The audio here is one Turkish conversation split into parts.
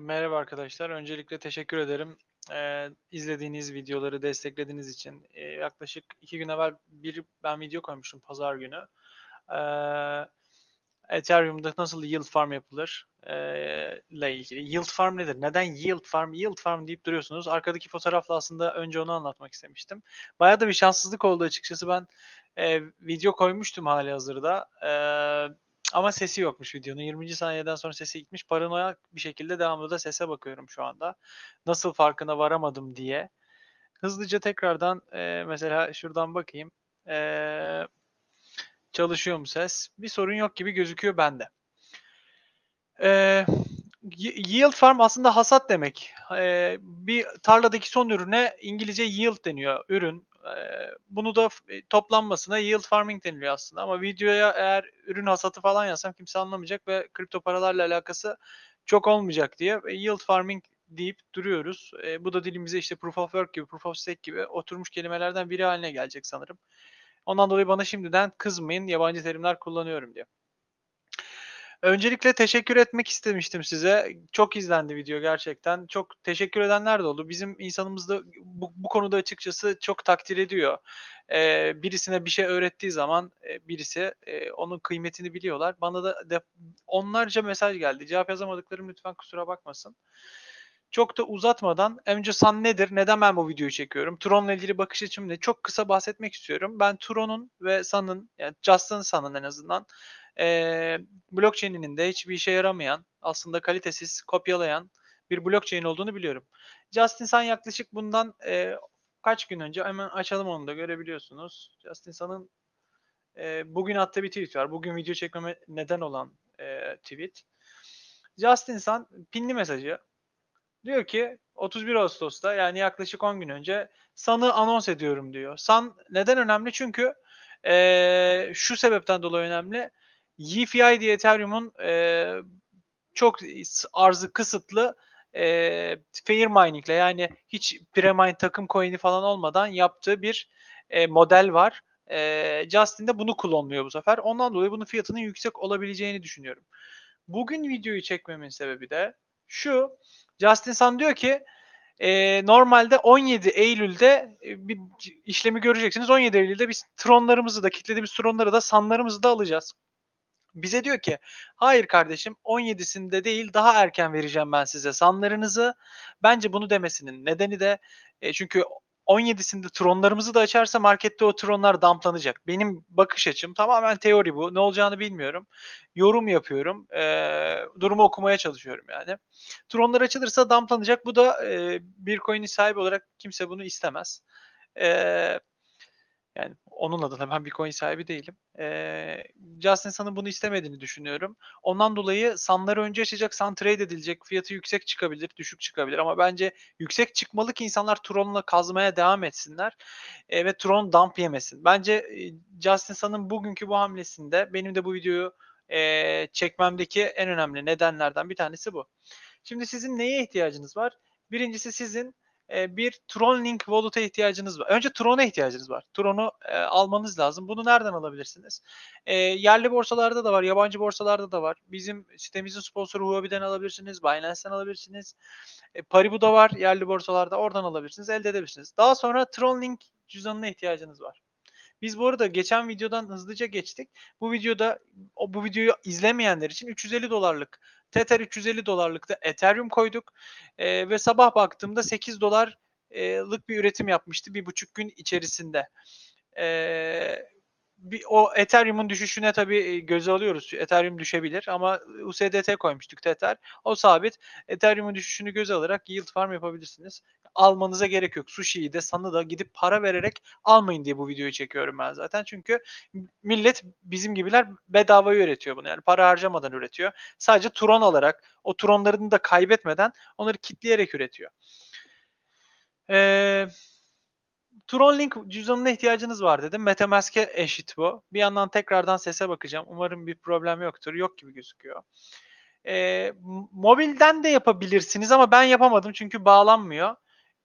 Merhaba arkadaşlar. Öncelikle teşekkür ederim. Eee, izlediğiniz videoları desteklediğiniz için. Eee, yaklaşık 2 gün evvel bir ben video koymuştum pazar günü. Eee, Ethereum'da nasıl yield farm yapılır eee, ile ilgili. Yield farm nedir? Neden yield farm, yield farm deyip duruyorsunuz? Arkadaki fotoğrafla aslında önce onu anlatmak istemiştim. Bayağı da bir şanssızlık oldu açıkçası. Ben eee, video koymuştum hali hazırda. Eee ama sesi yokmuş videonun. 20. saniyeden sonra sesi gitmiş. Paranoyak bir şekilde devamlı da sese bakıyorum şu anda. Nasıl farkına varamadım diye. Hızlıca tekrardan e, mesela şuradan bakayım. E, çalışıyor mu ses? Bir sorun yok gibi gözüküyor bende. E, yield farm aslında hasat demek. E, bir tarladaki son ürüne İngilizce yield deniyor. Ürün, bunu da toplanmasına yield farming deniliyor aslında ama videoya eğer ürün hasatı falan yazsam kimse anlamayacak ve kripto paralarla alakası çok olmayacak diye yield farming deyip duruyoruz. E, bu da dilimize işte proof of work gibi, proof of stake gibi oturmuş kelimelerden biri haline gelecek sanırım. Ondan dolayı bana şimdiden kızmayın yabancı terimler kullanıyorum diye. Öncelikle teşekkür etmek istemiştim size. Çok izlendi video gerçekten. Çok teşekkür edenler de oldu. Bizim insanımız da bu, bu konuda açıkçası çok takdir ediyor. Ee, birisine bir şey öğrettiği zaman e, birisi e, onun kıymetini biliyorlar. Bana da de, onlarca mesaj geldi. Cevap yazamadıklarım lütfen kusura bakmasın. Çok da uzatmadan önce San nedir? Neden ben bu videoyu çekiyorum? Tron'la ilgili bakış açım ne? Çok kısa bahsetmek istiyorum. Ben Tron'un ve San'ın yani Justin San'ın en azından e, blockchain'inin de hiçbir işe yaramayan, aslında kalitesiz, kopyalayan bir blockchain olduğunu biliyorum. Justin Sun yaklaşık bundan e, kaç gün önce hemen açalım onu da görebiliyorsunuz. Justin Sun'ın e, bugün attığı bir tweet var. Bugün video çekmeme neden olan e, tweet. Justin Sun pinli mesajı diyor ki 31 Ağustos'ta yani yaklaşık 10 gün önce Sun'ı anons ediyorum diyor. Sun neden önemli? Çünkü e, şu sebepten dolayı önemli. EFI diye Ethereum'un e, çok arzı kısıtlı e, fair mining'le yani hiç premine takım coin'i falan olmadan yaptığı bir e, model var. E, Justin de bunu klonluyor bu sefer. Ondan dolayı bunun fiyatının yüksek olabileceğini düşünüyorum. Bugün videoyu çekmemin sebebi de şu. Justin Sun diyor ki e, normalde 17 Eylül'de bir işlemi göreceksiniz. 17 Eylül'de biz tronlarımızı da kitlediğimiz tronları da sanlarımızı da alacağız. Bize diyor ki hayır kardeşim 17'sinde değil daha erken vereceğim ben size sanlarınızı. Bence bunu demesinin nedeni de e, çünkü 17'sinde tronlarımızı da açarsa markette o tronlar damplanacak. Benim bakış açım tamamen teori bu. Ne olacağını bilmiyorum. Yorum yapıyorum. E, durumu okumaya çalışıyorum yani. Tronlar açılırsa damplanacak. Bu da e, bir coin'in sahibi olarak kimse bunu istemez. Eee yani onun adına ben Bitcoin sahibi değilim. Ee, Justin Sun'ın bunu istemediğini düşünüyorum. Ondan dolayı Sun'ları önce açacak, Sun trade edilecek. Fiyatı yüksek çıkabilir, düşük çıkabilir ama bence yüksek çıkmalı ki insanlar Tron'la kazmaya devam etsinler e, ve Tron dump yemesin. Bence Justin Sun'ın bugünkü bu hamlesinde benim de bu videoyu e, çekmemdeki en önemli nedenlerden bir tanesi bu. Şimdi sizin neye ihtiyacınız var? Birincisi sizin bir Tron Link Wallet'a ihtiyacınız var. Önce Tron'a ihtiyacınız var. Tron'u e, almanız lazım. Bunu nereden alabilirsiniz? E, yerli borsalarda da var, yabancı borsalarda da var. Bizim sitemizin sponsoru Huobi'den alabilirsiniz, Binance'den alabilirsiniz. E, Paribu'da var yerli borsalarda. Oradan alabilirsiniz, elde edebilirsiniz. Daha sonra Tron Link cüzdanına ihtiyacınız var. Biz bu arada geçen videodan hızlıca geçtik. Bu videoda bu videoyu izlemeyenler için 350 dolarlık Tether 350 dolarlıkta Ethereum koyduk. E, ve sabah baktığımda 8 dolarlık bir üretim yapmıştı bir buçuk gün içerisinde. E, bir, o Ethereum'un düşüşüne tabii göze alıyoruz. Ethereum düşebilir ama USDT koymuştuk Tether. O sabit. Ethereum'un düşüşünü göze alarak yield farm yapabilirsiniz. Almanıza gerek yok. Sushi'yi de San'ı da gidip para vererek almayın diye bu videoyu çekiyorum ben zaten. Çünkü millet bizim gibiler bedava üretiyor bunu. Yani para harcamadan üretiyor. Sadece Tron alarak o Tronlarını da kaybetmeden onları kitleyerek üretiyor. Eee Tron Link cüzdanına ihtiyacınız var dedim. Metamask'e eşit bu. Bir yandan tekrardan sese bakacağım. Umarım bir problem yoktur. Yok gibi gözüküyor. Ee, mobilden de yapabilirsiniz ama ben yapamadım çünkü bağlanmıyor.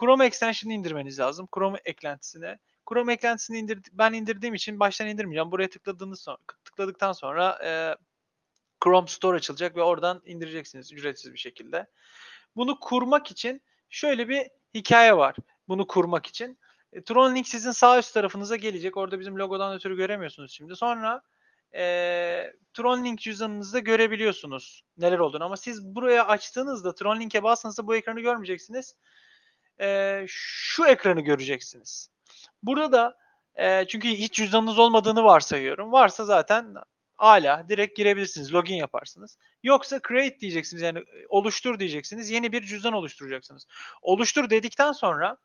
Chrome extension'ı indirmeniz lazım. Chrome eklentisine. Chrome eklentisini indir, ben indirdiğim için baştan indirmeyeceğim. Buraya tıkladığınız sonra, tıkladıktan sonra e, Chrome Store açılacak ve oradan indireceksiniz ücretsiz bir şekilde. Bunu kurmak için şöyle bir hikaye var. Bunu kurmak için. E, Tron Link sizin sağ üst tarafınıza gelecek. Orada bizim logodan ötürü göremiyorsunuz şimdi. Sonra e, Tron Link cüzdanınızda görebiliyorsunuz neler olduğunu. Ama siz buraya açtığınızda Tron Link'e bastığınızda bu ekranı görmeyeceksiniz. E, şu ekranı göreceksiniz. Burada da e, çünkü hiç cüzdanınız olmadığını varsayıyorum. Varsa zaten hala direkt girebilirsiniz. Login yaparsınız. Yoksa create diyeceksiniz yani oluştur diyeceksiniz. Yeni bir cüzdan oluşturacaksınız. Oluştur dedikten sonra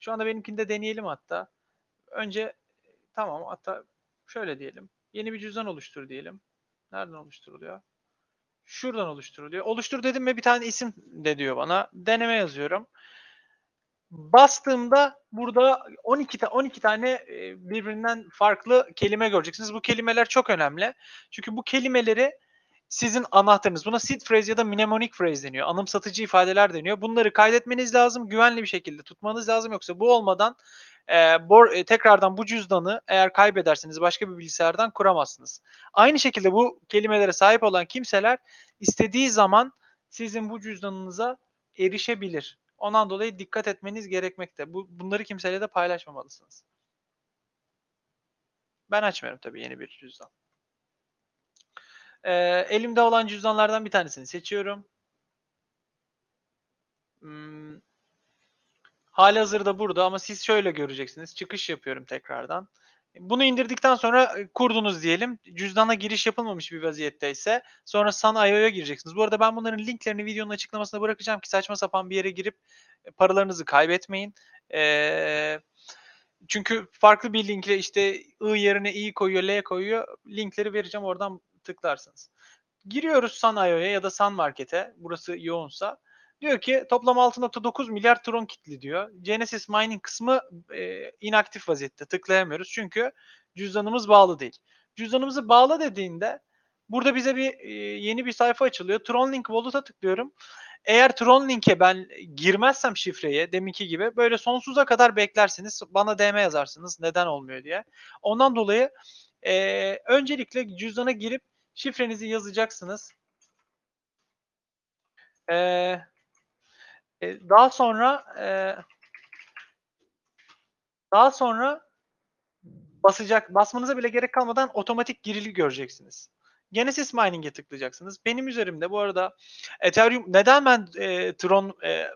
şu anda benimkinde deneyelim hatta. Önce tamam hatta şöyle diyelim. Yeni bir cüzdan oluştur diyelim. Nereden oluşturuluyor? Şuradan oluşturuluyor. Oluştur dedim mi bir tane isim de diyor bana. Deneme yazıyorum. Bastığımda burada 12 ta 12 tane birbirinden farklı kelime göreceksiniz. Bu kelimeler çok önemli. Çünkü bu kelimeleri sizin anahtarınız. Buna seed phrase ya da mnemonic phrase deniyor. Anımsatıcı ifadeler deniyor. Bunları kaydetmeniz lazım. Güvenli bir şekilde tutmanız lazım. Yoksa bu olmadan e, bor, e, tekrardan bu cüzdanı eğer kaybederseniz başka bir bilgisayardan kuramazsınız. Aynı şekilde bu kelimelere sahip olan kimseler istediği zaman sizin bu cüzdanınıza erişebilir. Ondan dolayı dikkat etmeniz gerekmekte. Bu, bunları kimseyle de paylaşmamalısınız. Ben açmıyorum tabii yeni bir cüzdan. Ee, elimde olan cüzdanlardan bir tanesini seçiyorum. Hmm. Hali hazırda burada ama siz şöyle göreceksiniz. Çıkış yapıyorum tekrardan. Bunu indirdikten sonra kurdunuz diyelim. Cüzdana giriş yapılmamış bir vaziyetteyse sonra Sun.io'ya gireceksiniz. Bu arada ben bunların linklerini videonun açıklamasına bırakacağım ki saçma sapan bir yere girip paralarınızı kaybetmeyin. Ee, çünkü farklı bir linkle işte I yerine I koyuyor, L koyuyor. Linkleri vereceğim oradan tıklarsınız. Giriyoruz Sun.io'ya ya da Sun Market'e. Burası yoğunsa. Diyor ki toplam 6.9 milyar tron kitli diyor. Genesis Mining kısmı e, inaktif vaziyette. Tıklayamıyoruz çünkü cüzdanımız bağlı değil. Cüzdanımızı bağla dediğinde burada bize bir e, yeni bir sayfa açılıyor. Tron Link Wallet'a tıklıyorum. Eğer Tron Link'e ben girmezsem şifreye deminki gibi böyle sonsuza kadar beklersiniz. Bana DM yazarsınız neden olmuyor diye. Ondan dolayı e, öncelikle cüzdana girip şifrenizi yazacaksınız. Eee daha sonra e, daha sonra basacak basmanıza bile gerek kalmadan otomatik girili göreceksiniz. Genesis Mining'e tıklayacaksınız. Benim üzerimde bu arada Ethereum neden ben e, Tron e,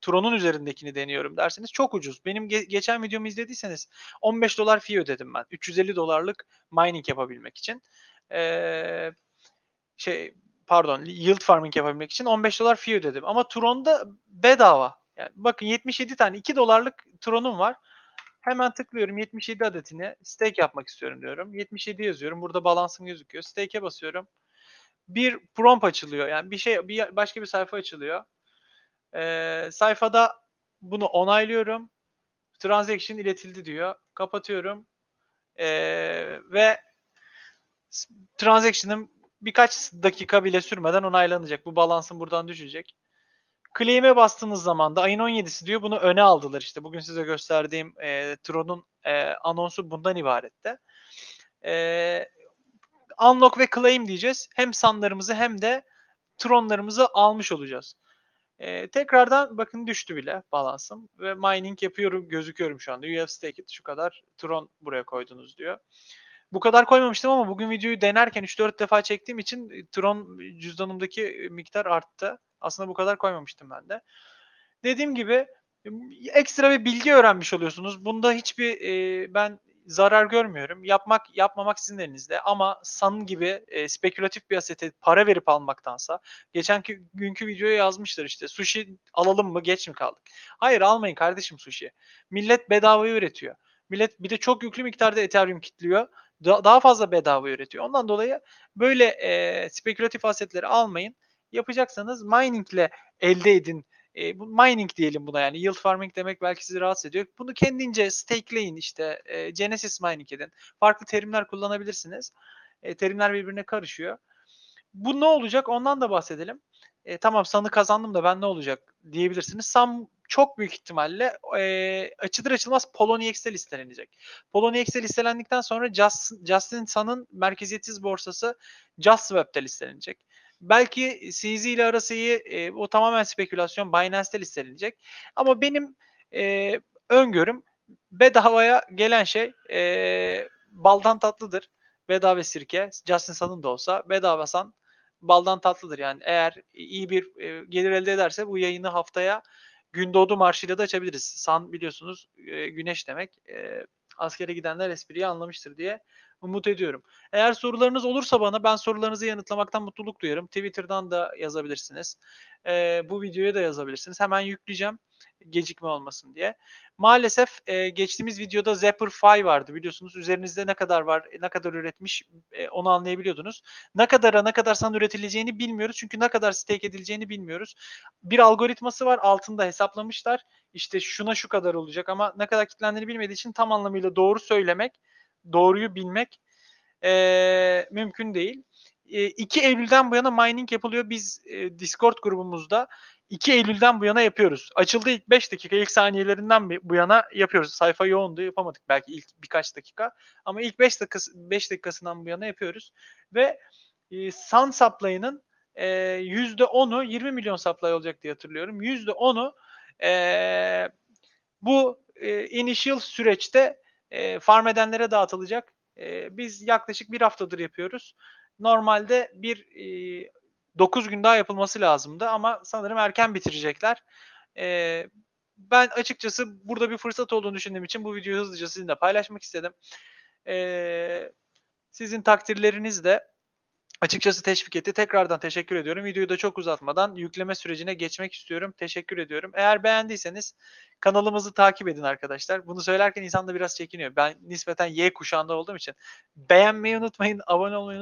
Tron'un üzerindekini deniyorum derseniz çok ucuz. Benim ge- geçen videomu izlediyseniz 15 dolar fee ödedim ben. 350 dolarlık mining yapabilmek için. Ee, şey pardon yield farming yapabilmek için 15 dolar fee ödedim. Ama Tron'da bedava. Yani bakın 77 tane 2 dolarlık Tron'um var. Hemen tıklıyorum 77 adetini stake yapmak istiyorum diyorum. 77 yazıyorum. Burada balansım gözüküyor. Stake'e basıyorum. Bir prompt açılıyor. Yani bir şey bir başka bir sayfa açılıyor. Ee, sayfada bunu onaylıyorum. Transaction iletildi diyor. Kapatıyorum. Ee, ve transaction'ım birkaç dakika bile sürmeden onaylanacak. Bu balansın buradan düşecek. Claim'e bastığınız zaman da ayın 17'si diyor bunu öne aldılar işte. Bugün size gösterdiğim e, Tron'un e, anonsu bundan ibarette. E, unlock ve claim diyeceğiz. Hem sanlarımızı hem de Tron'larımızı almış olacağız. E, tekrardan bakın düştü bile balansım ve mining yapıyorum gözüküyorum şu anda. You have staked şu kadar Tron buraya koydunuz diyor. Bu kadar koymamıştım ama bugün videoyu denerken 3-4 defa çektiğim için e, Tron cüzdanımdaki e, miktar arttı. Aslında bu kadar koymamıştım ben de. Dediğim gibi ekstra bir bilgi öğrenmiş oluyorsunuz. Bunda hiçbir e, ben zarar görmüyorum. Yapmak yapmamak sizin elinizde ama Sun gibi e, spekülatif bir asete para verip almaktansa geçen günkü videoya yazmışlar işte sushi alalım mı geç mi kaldık? Hayır almayın kardeşim sushi. Millet bedavaya üretiyor. Millet bir de çok yüklü miktarda Ethereum kitliyor daha fazla bedava üretiyor. Ondan dolayı böyle e, spekülatif asetleri almayın. Yapacaksanız mining ile elde edin. E, bu mining diyelim buna yani yield farming demek belki sizi rahatsız ediyor. Bunu kendince stakeleyin işte e, Genesis mining edin. Farklı terimler kullanabilirsiniz. E, terimler birbirine karışıyor. Bu ne olacak ondan da bahsedelim. E, tamam sanı kazandım da ben ne olacak diyebilirsiniz. Sam çok büyük ihtimalle e, açılır açılmaz Poloniex listelenecek. Poloniex listelendikten sonra Just, Justin Sun'ın merkeziyetsiz borsası JustSwap'te listelenecek. Belki CZ ile arası iyi. E, o tamamen spekülasyon. Binance'te listelenicek. Ama benim e, öngörüm bedavaya gelen şey e, baldan tatlıdır. Bedava sirke. Justin Sun'ın da olsa bedava san baldan tatlıdır. Yani eğer iyi bir e, gelir elde ederse bu yayını haftaya Gündoğdu marşıyla da açabiliriz. San biliyorsunuz güneş demek. E, askere gidenler espriyi anlamıştır diye umut ediyorum. Eğer sorularınız olursa bana ben sorularınızı yanıtlamaktan mutluluk duyarım. Twitter'dan da yazabilirsiniz. Bu videoya da yazabilirsiniz. Hemen yükleyeceğim gecikme olmasın diye. Maalesef e, geçtiğimiz videoda Zapper Fi vardı biliyorsunuz. Üzerinizde ne kadar var, ne kadar üretmiş e, onu anlayabiliyordunuz. Ne kadara ne kadar san üretileceğini bilmiyoruz. Çünkü ne kadar stake edileceğini bilmiyoruz. Bir algoritması var altında hesaplamışlar. İşte şuna şu kadar olacak ama ne kadar kitlendiğini bilmediği için tam anlamıyla doğru söylemek, doğruyu bilmek e, mümkün değil. E, 2 Eylül'den bu yana mining yapılıyor. Biz e, Discord grubumuzda 2 Eylül'den bu yana yapıyoruz. Açıldı ilk 5 dakika, ilk saniyelerinden bu yana yapıyoruz. Sayfa yoğundu, yapamadık belki ilk birkaç dakika. Ama ilk 5 dakikası 5 dakikasından bu yana yapıyoruz. Ve e, Sun Supply'ının e, %10'u 20 milyon supply olacak diye hatırlıyorum. %10'u e, bu e, initial süreçte e, farm edenlere dağıtılacak. E, biz yaklaşık bir haftadır yapıyoruz. Normalde bir e, 9 gün daha yapılması lazımdı ama sanırım erken bitirecekler. E, ben açıkçası burada bir fırsat olduğunu düşündüğüm için bu videoyu hızlıca sizinle paylaşmak istedim. E, sizin takdirleriniz de açıkçası teşvik etti. Tekrardan teşekkür ediyorum. Videoyu da çok uzatmadan yükleme sürecine geçmek istiyorum. Teşekkür ediyorum. Eğer beğendiyseniz kanalımızı takip edin arkadaşlar. Bunu söylerken insan da biraz çekiniyor. Ben nispeten Y kuşağında olduğum için beğenmeyi unutmayın, abone olmayı